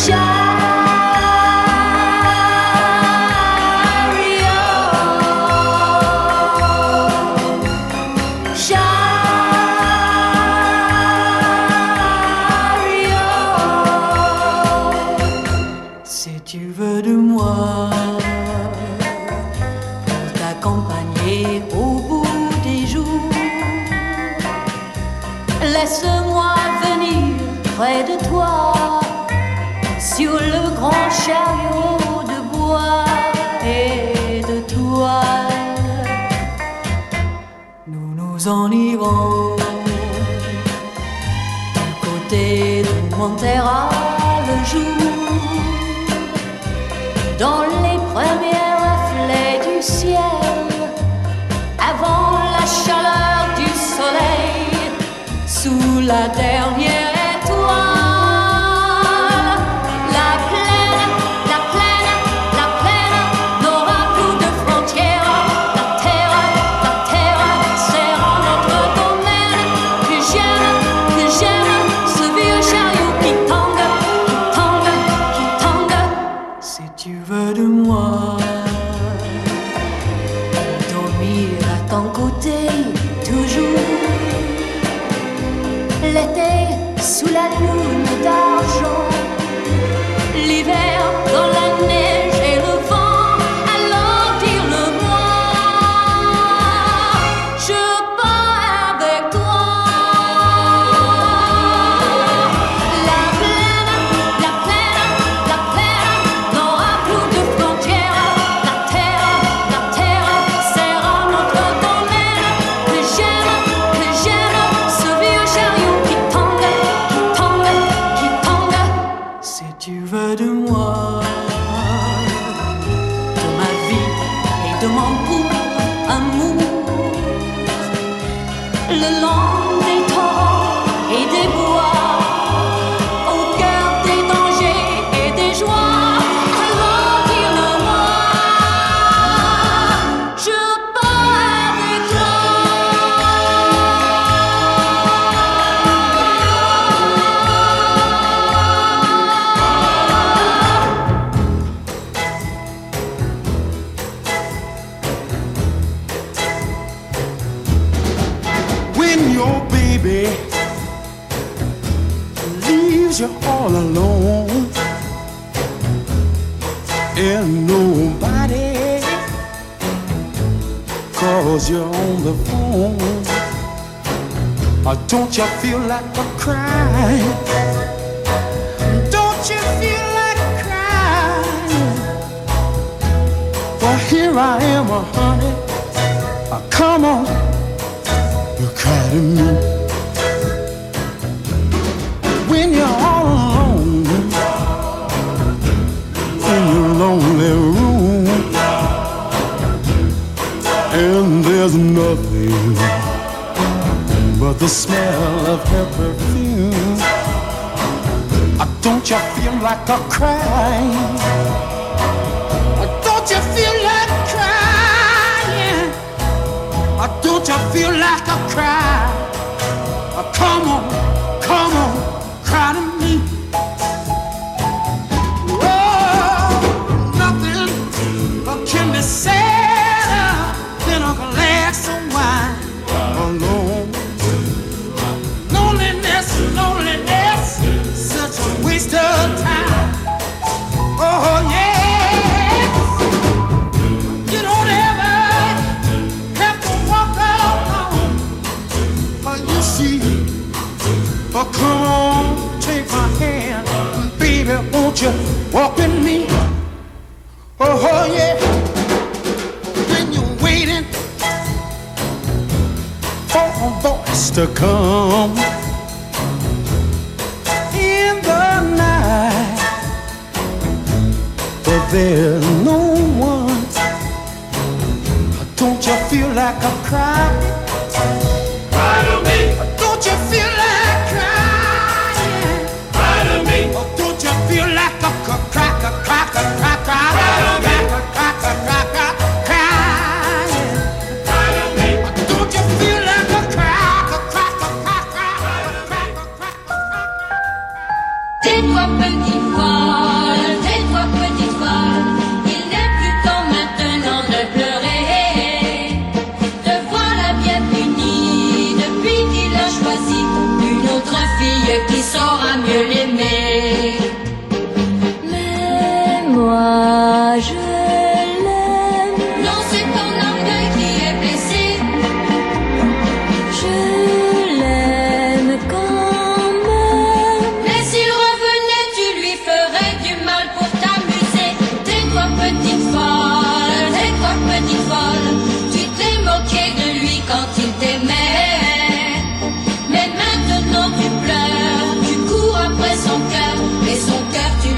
shine. dans les premiers reflets du ciel, avant la chaleur du soleil, sous la dernière.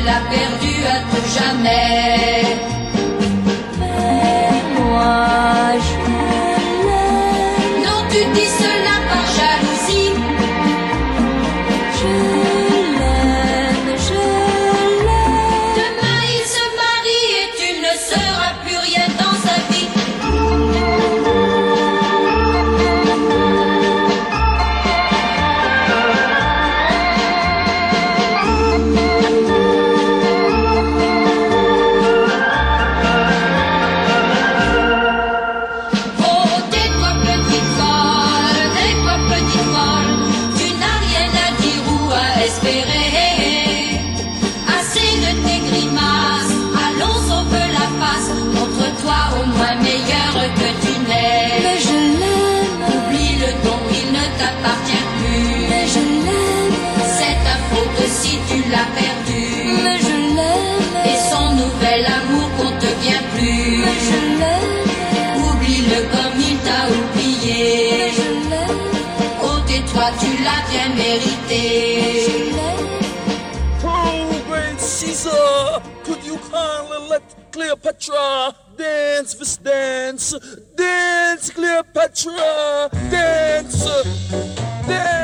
l'as perdu à tout jamais. Oh, Ruben Caesar, could you kindly let Cleopatra dance this dance? Dance, Cleopatra, dance, dance.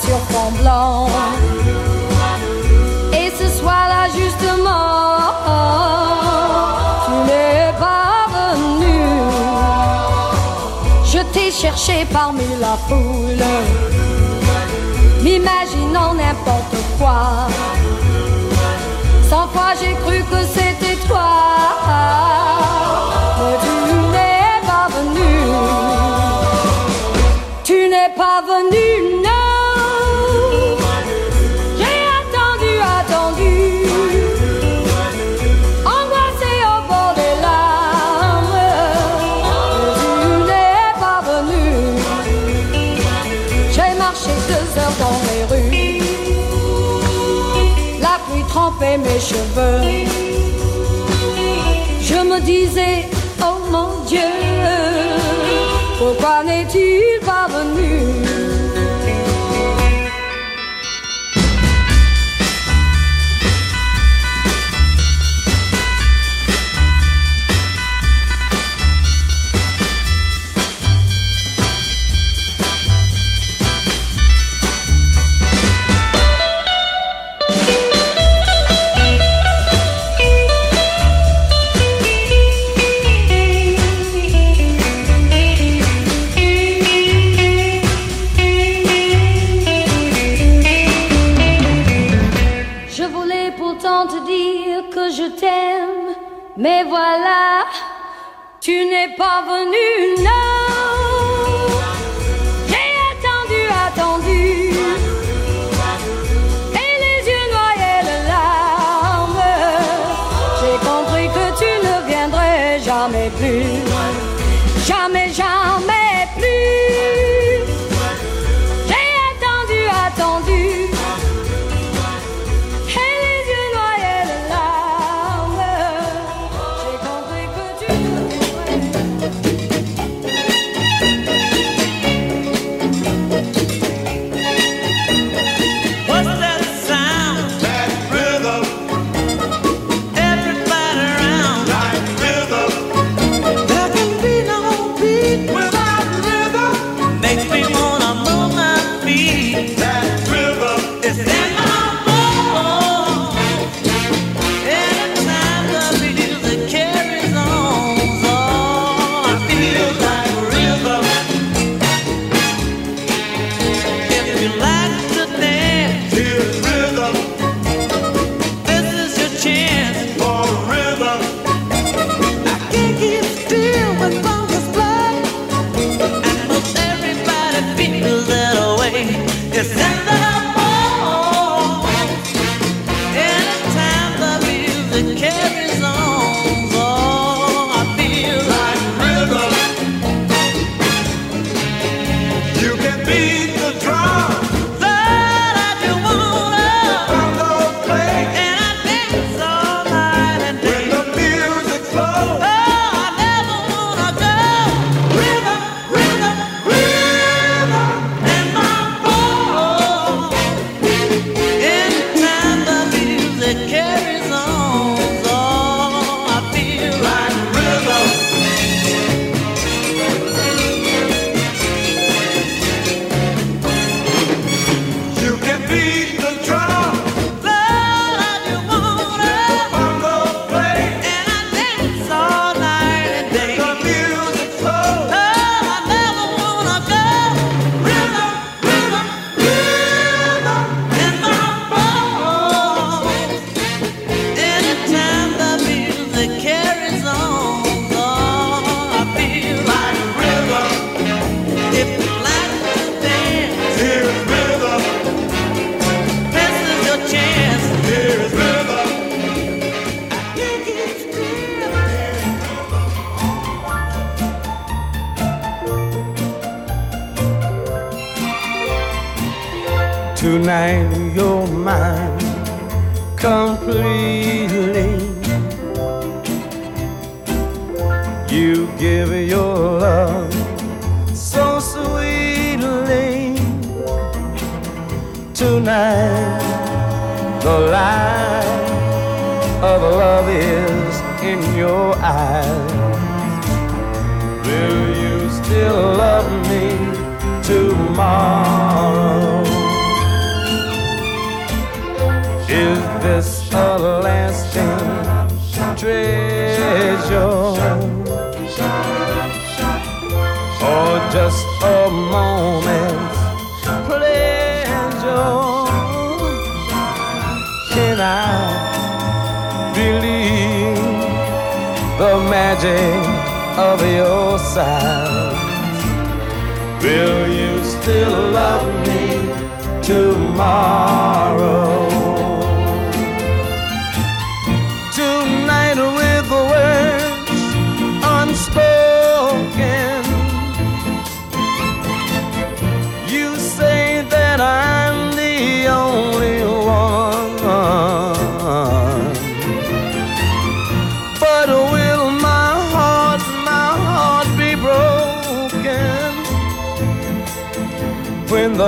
Sur fond blanc. Et ce soir-là, justement, tu n'es pas venu. Je t'ai cherché parmi la foule m'imaginant n'importe quoi. Cent fois j'ai cru que c'était toi, mais tu n'es pas venu. Tu n'es pas venu, Je me disais, oh mon Dieu, pourquoi n'est-il tu n'es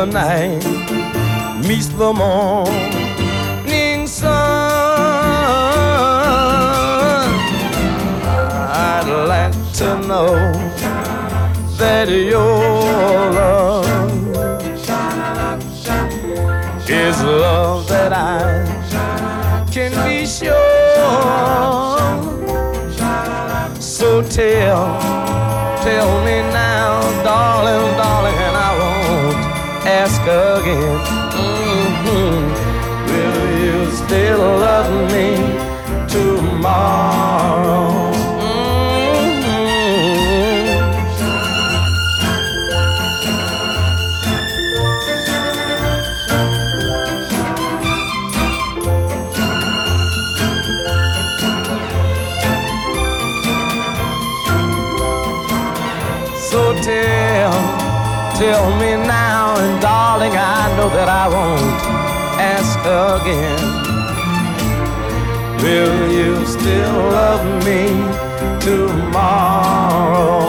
night meets the morning sun. I'd like to know that your love is love that I can be sure. So tell, tell me now, darling, darling ask again. Mm-hmm. Will you still love me tomorrow? Mm-hmm. tell me that I won't ask again. Will you still love me tomorrow?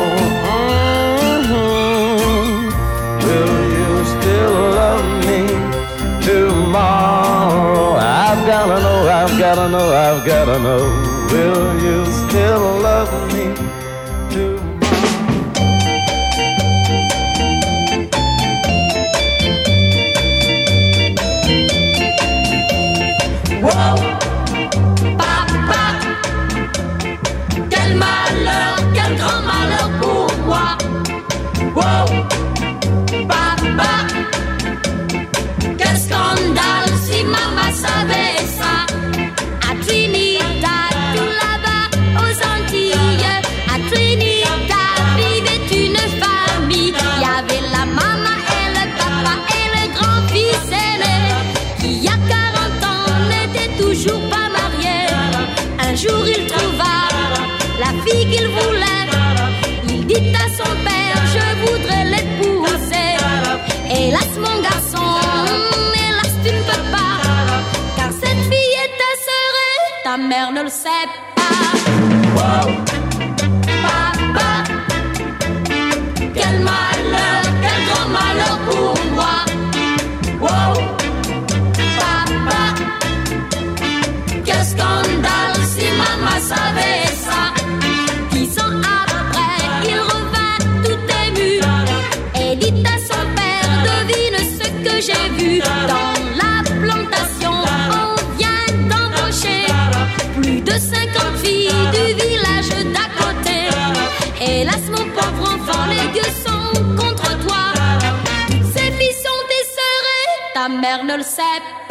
Mm-hmm. Will you still love me tomorrow? I've gotta know, I've gotta know, I've gotta know. Will you still love lo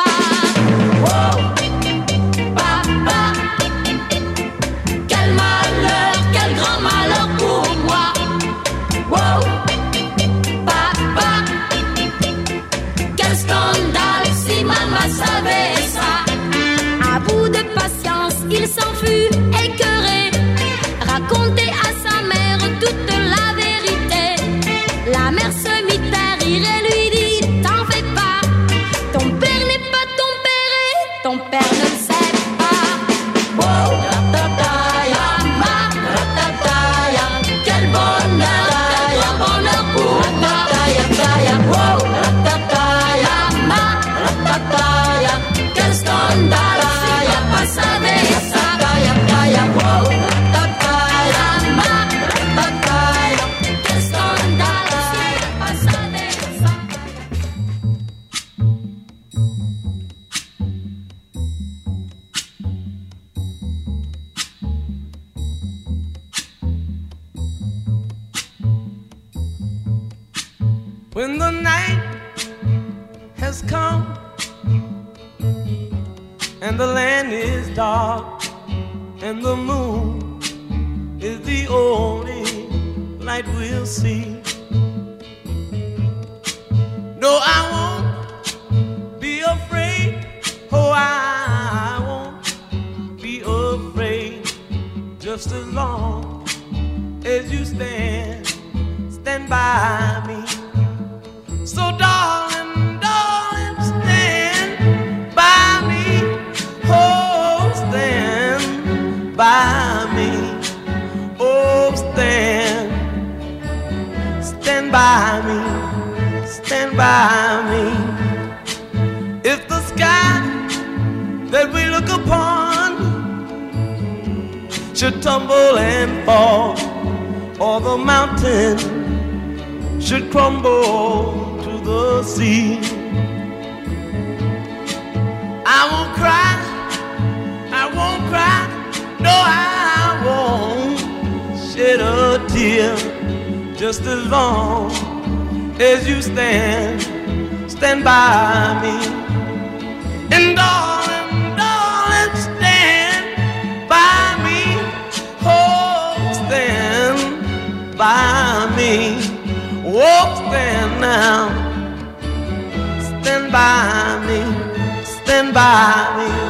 me. And darling, darling, stand by me. Oh, stand by me. Oh, stand now. Stand by me. Stand by me.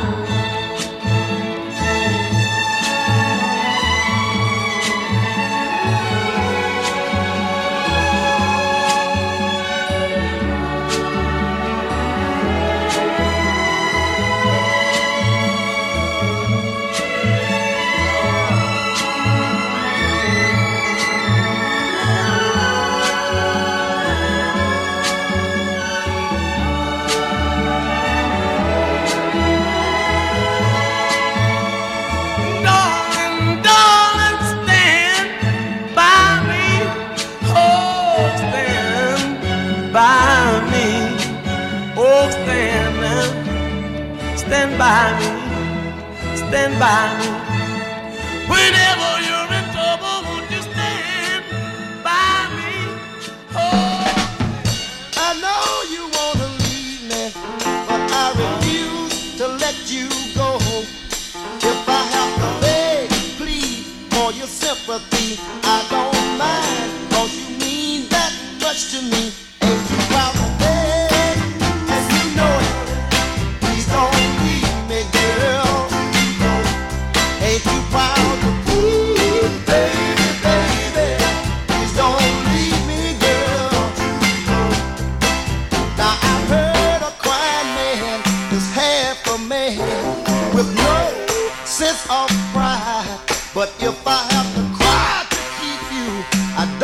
Stand by me, stand by me.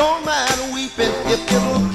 don't mind weeping if it'll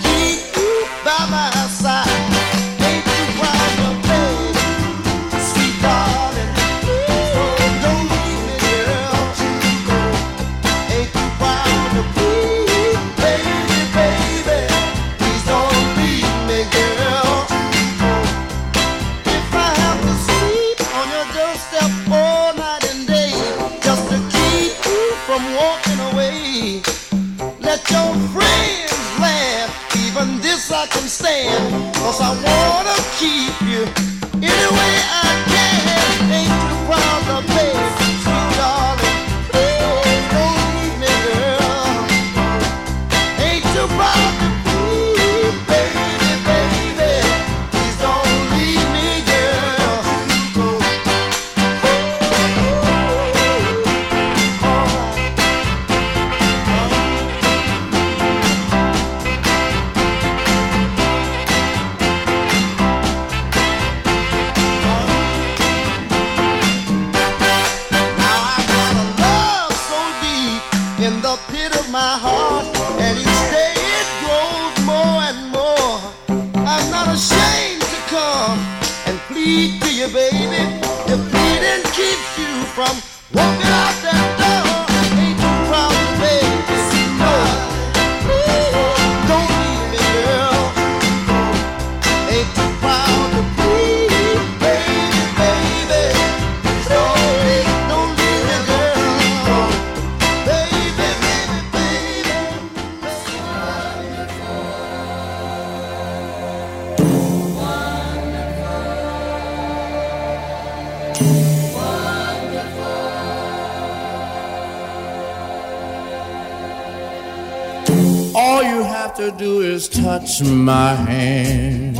have to do is touch my hand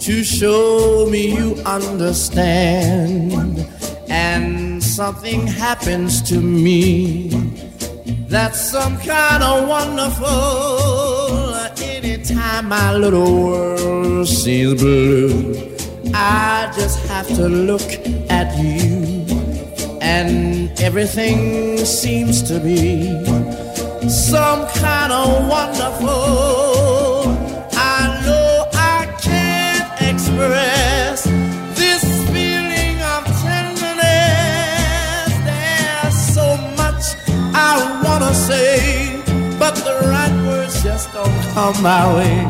to show me you understand. And something happens to me that's some kind of wonderful. Anytime my little world seems blue, I just have to look at you, and everything seems to be some kind of wonderful. I know I can't express this feeling of tenderness. There's so much I wanna say, but the right words just don't come my way.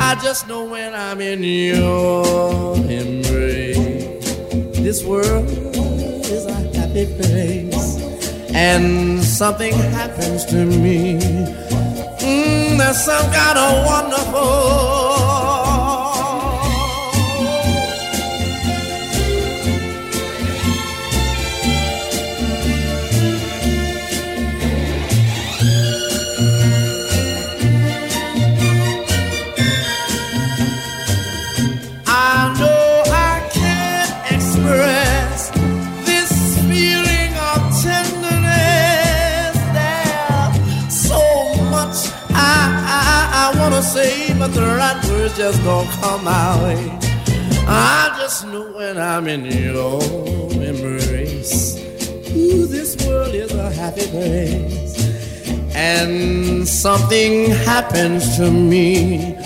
I just know when I'm in your embrace, this world is a happy place and something happens to me. Mm, there's some kind of wonderful. The right words just don't come my way. I just know when I'm in your embrace. Ooh, this world is a happy place. And something happens to me.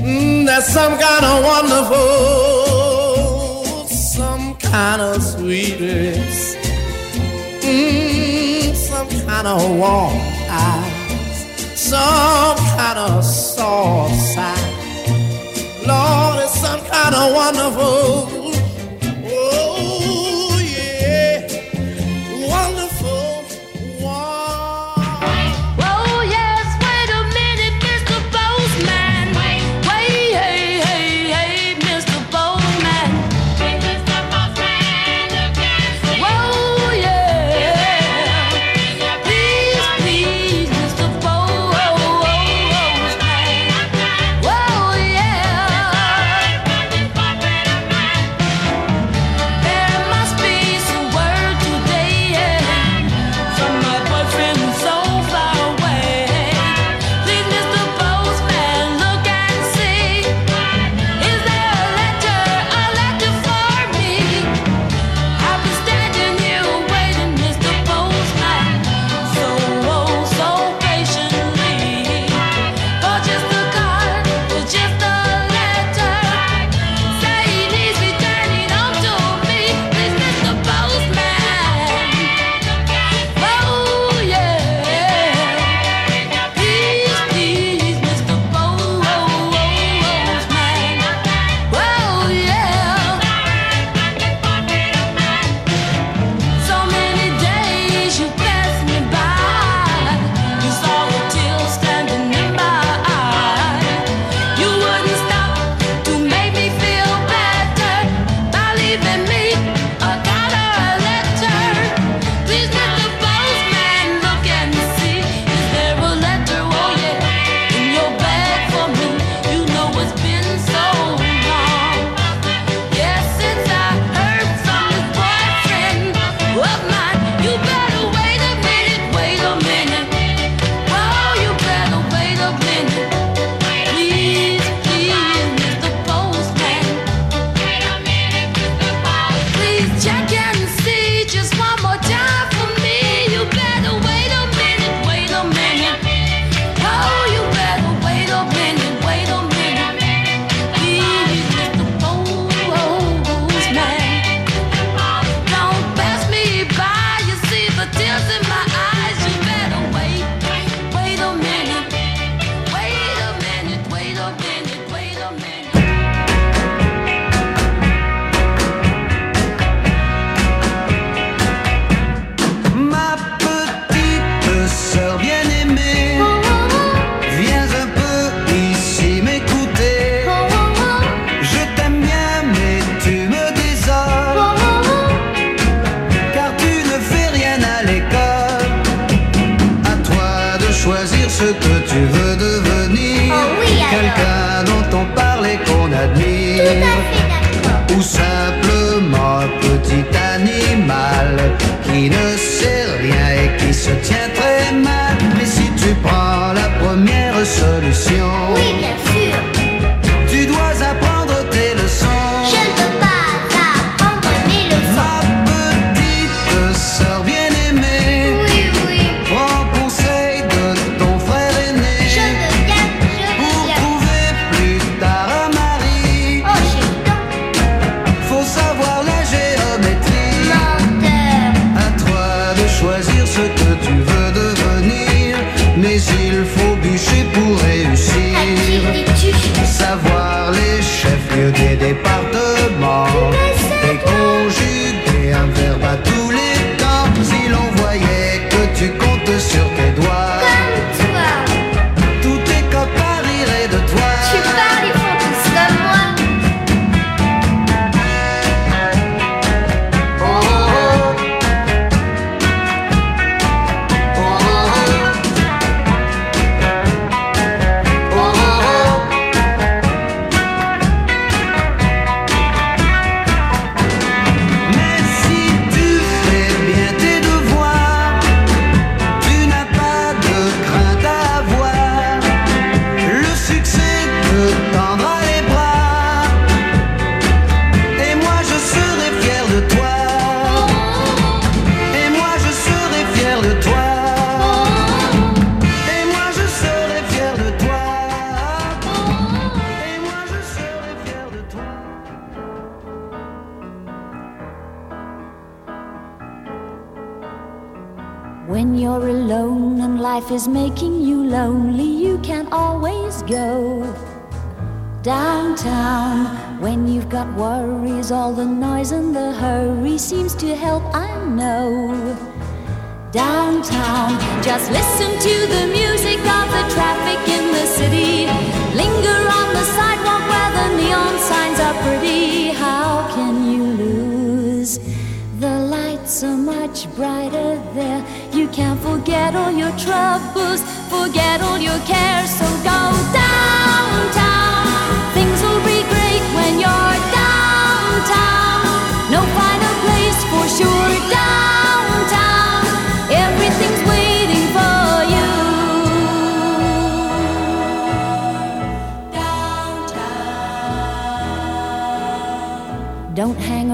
Mm, that's some kind of wonderful, some kind of sweetness, mm, some kind of warm some kind of soft side. Lord, it's some kind of wonderful.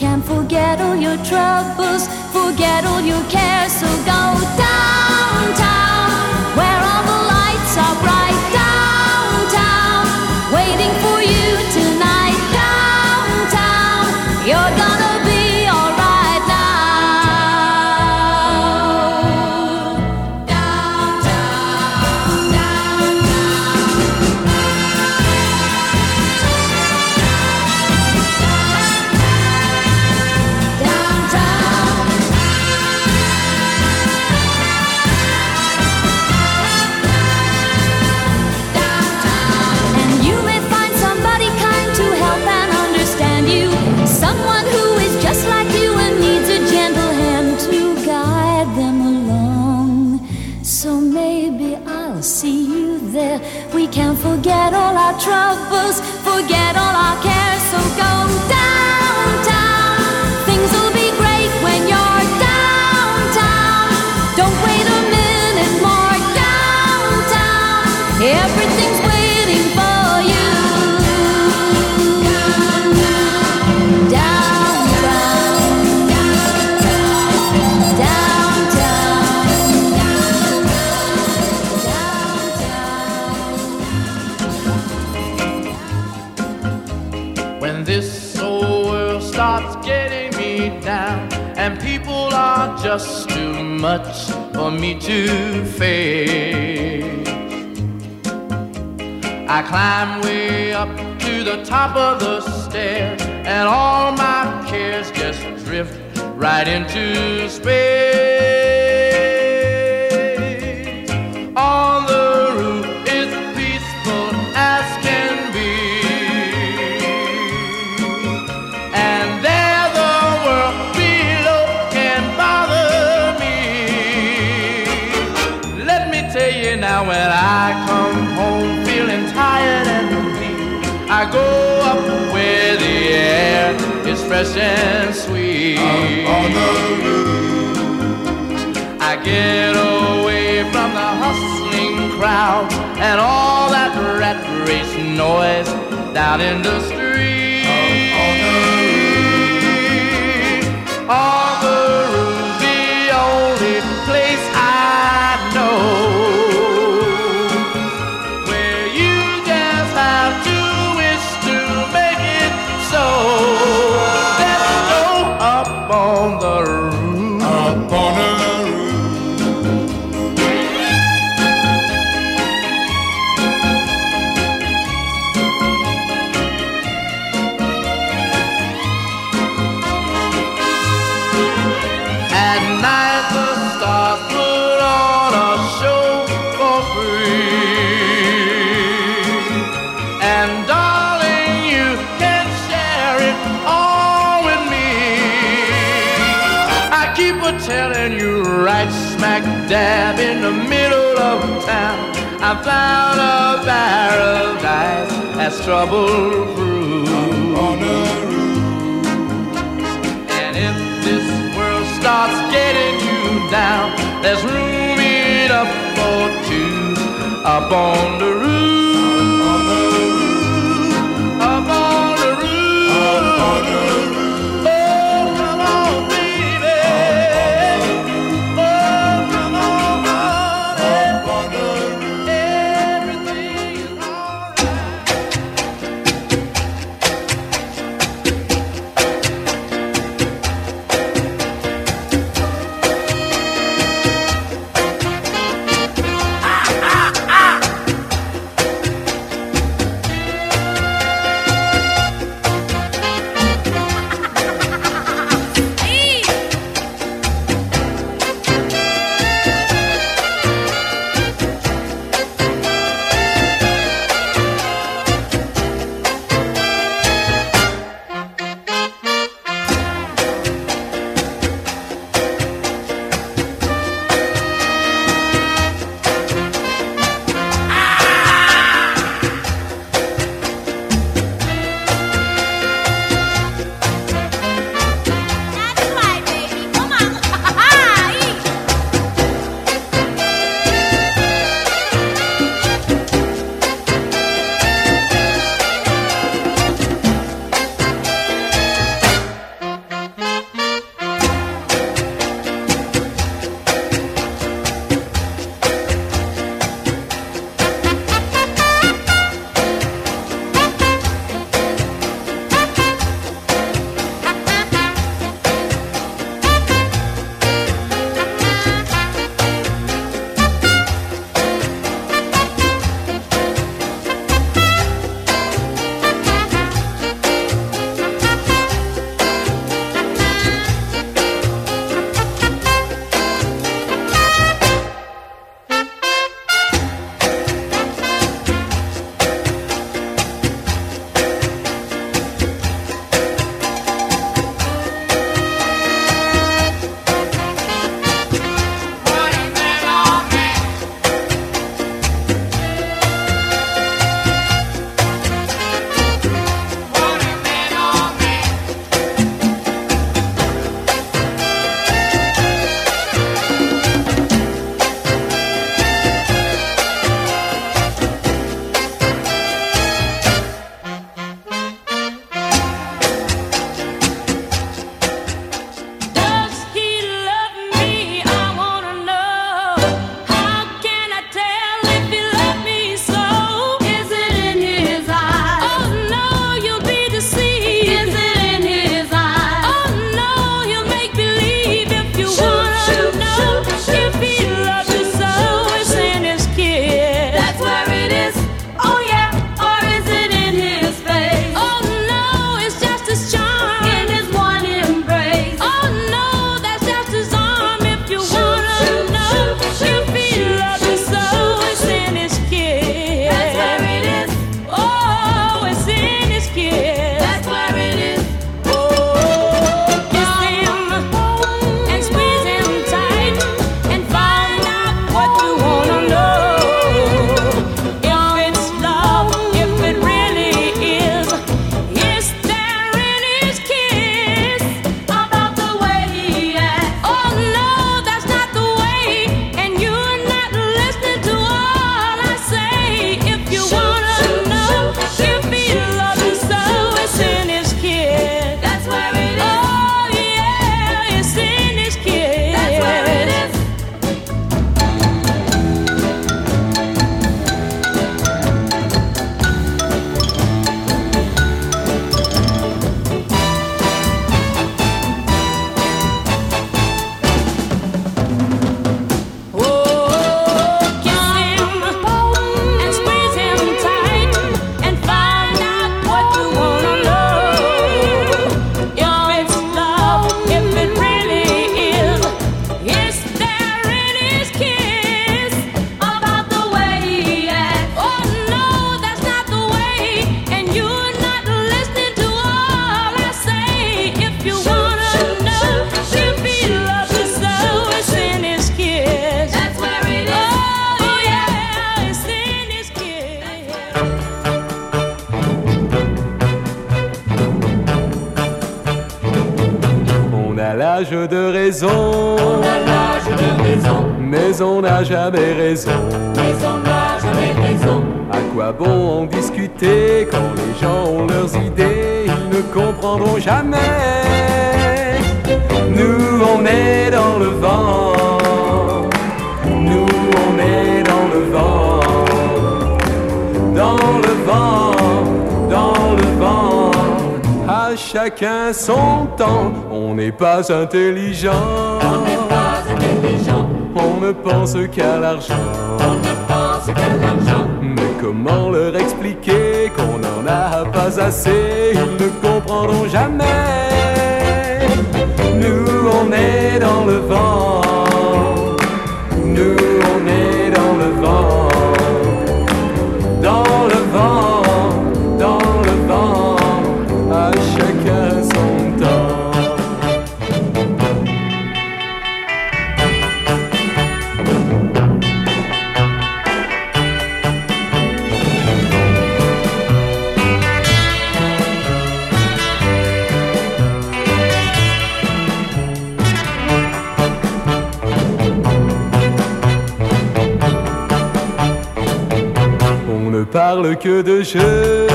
Can't forget all your troubles, forget all your cares, so go down. Everything's waiting for you. Downtown, downtown, downtown, when this old world starts getting me down, and people are just too much for me to face. I climb way up to the top of the stair, and all my cares just drift right into space. Fresh and sweet. on the roof. I get away from the hustling crowd and all that rat race noise down in the street. At night the stars put on a show for free. And darling, you can share it all with me. I keep a telling you right smack dab in the middle of town. I found a paradise that's trouble you there's room enough for two up on the roof. Raison. mais on. À quoi bon en discuter quand les gens ont leurs idées? Ils ne comprendront jamais. Nous, on est dans le vent. Nous, on est dans le vent. Dans le vent, dans le vent. À chacun son temps. On n'est pas intelligent. Ne pense qu'à l'argent. on ne pense qu'à l'argent. Mais comment leur expliquer qu'on n'en a pas assez? Ils ne comprendront jamais. Nous, on est dans le vent. Nous, On ne parle que de jeu.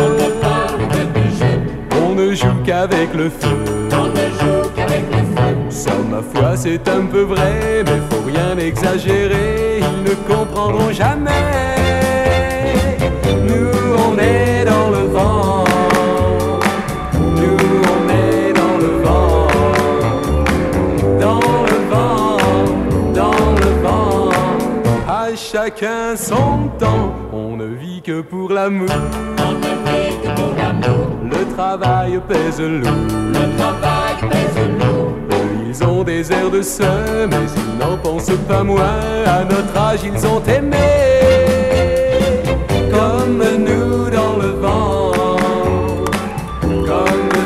On ne joue qu'avec le feu. Ça, ma foi, c'est un peu vrai, mais faut rien exagérer. Ils ne comprendront jamais. Nous, on est dans le vent. nous on est dans le vent, dans le vent, dans le vent. Ah chacun son temps pour l'amour. On ne vit que pour l'amour, Le travail pèse lourd. le travail pèse lourd. Eux, Ils ont des airs de sœurs, mais ils n'en pensent pas moins. À notre âge, ils ont aimé. Comme nous dans le vent. Comme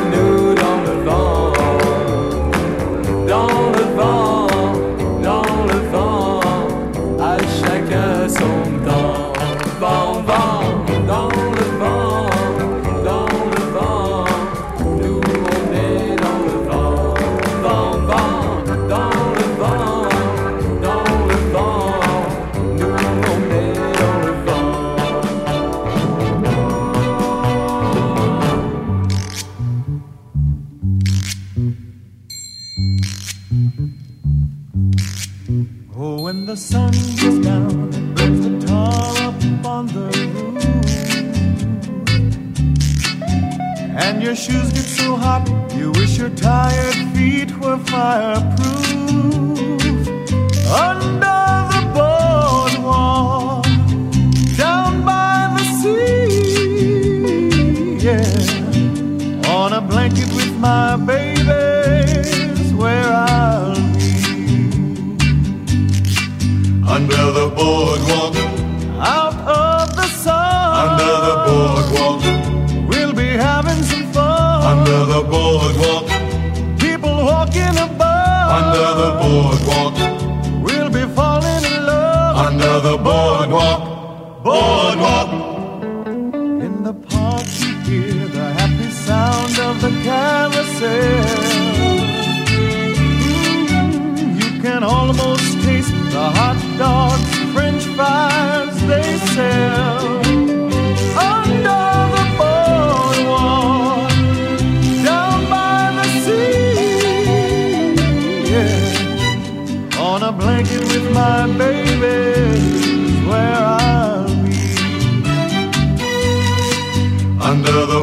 Under the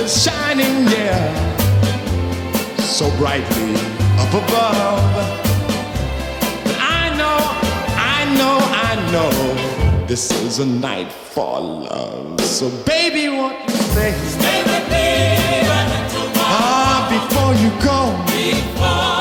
is shining, yeah, so brightly up above. I know, I know, I know, this is a night for love. So, baby, what you say? Stay with me, ah, before you go. Before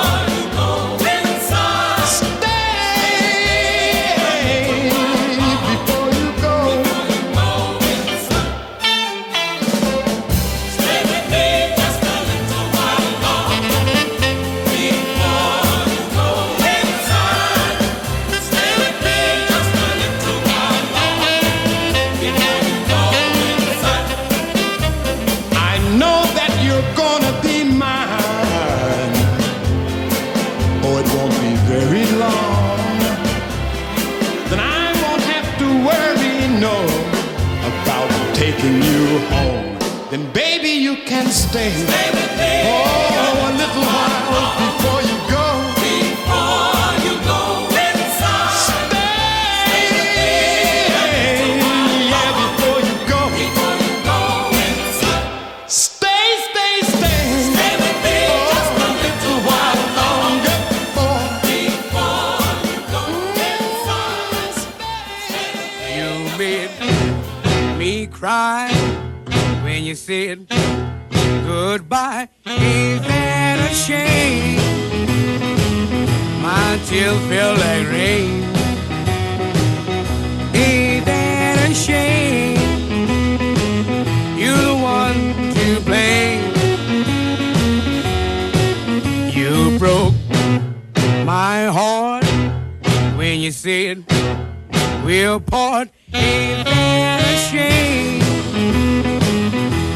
will part ain't that a shame?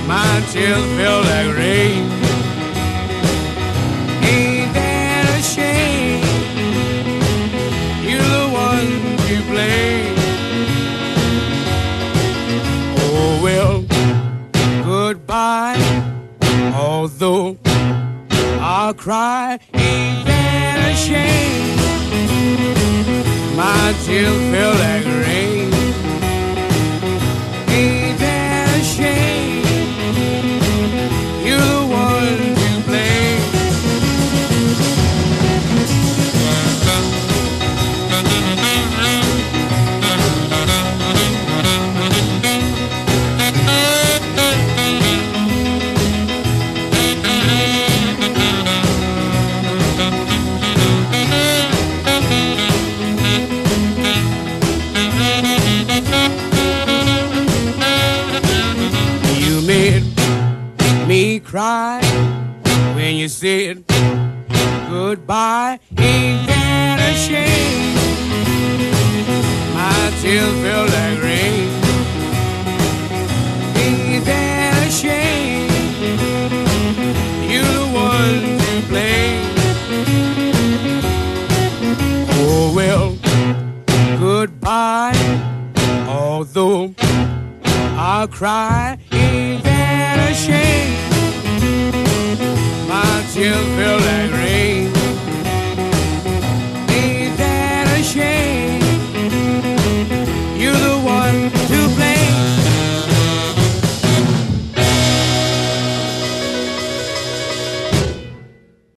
My tears feel like rain. Ain't that a shame? You're the one to blame. Oh well, goodbye. Although I cry, ain't that a shame? my chill feel like rain. said goodbye ain't that a shame my tears feel like rain ain't that a shame you're the one to blame. Oh well goodbye although I'll cry you feel angry.